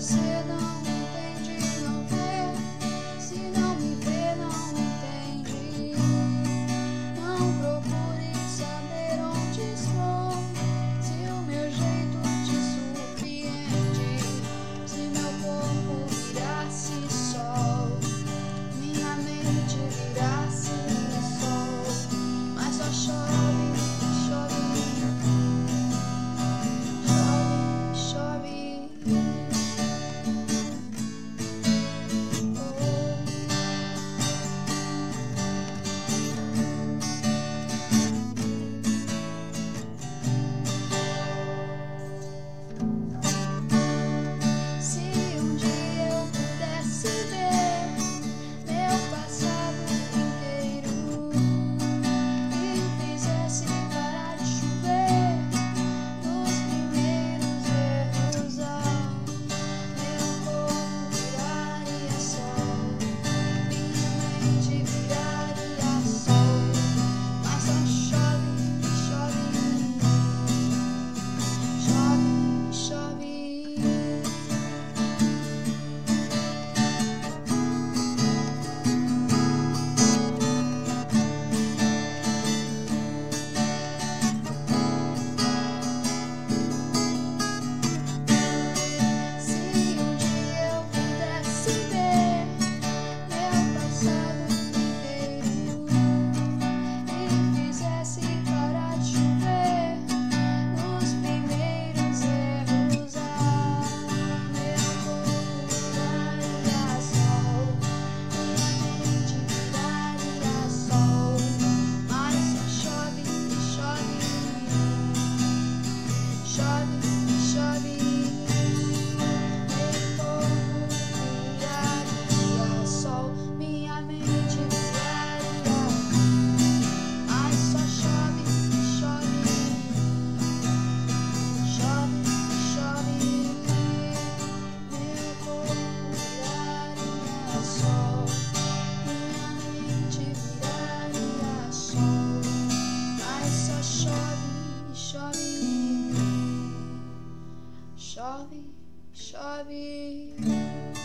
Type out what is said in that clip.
see não Shavi, Shavi.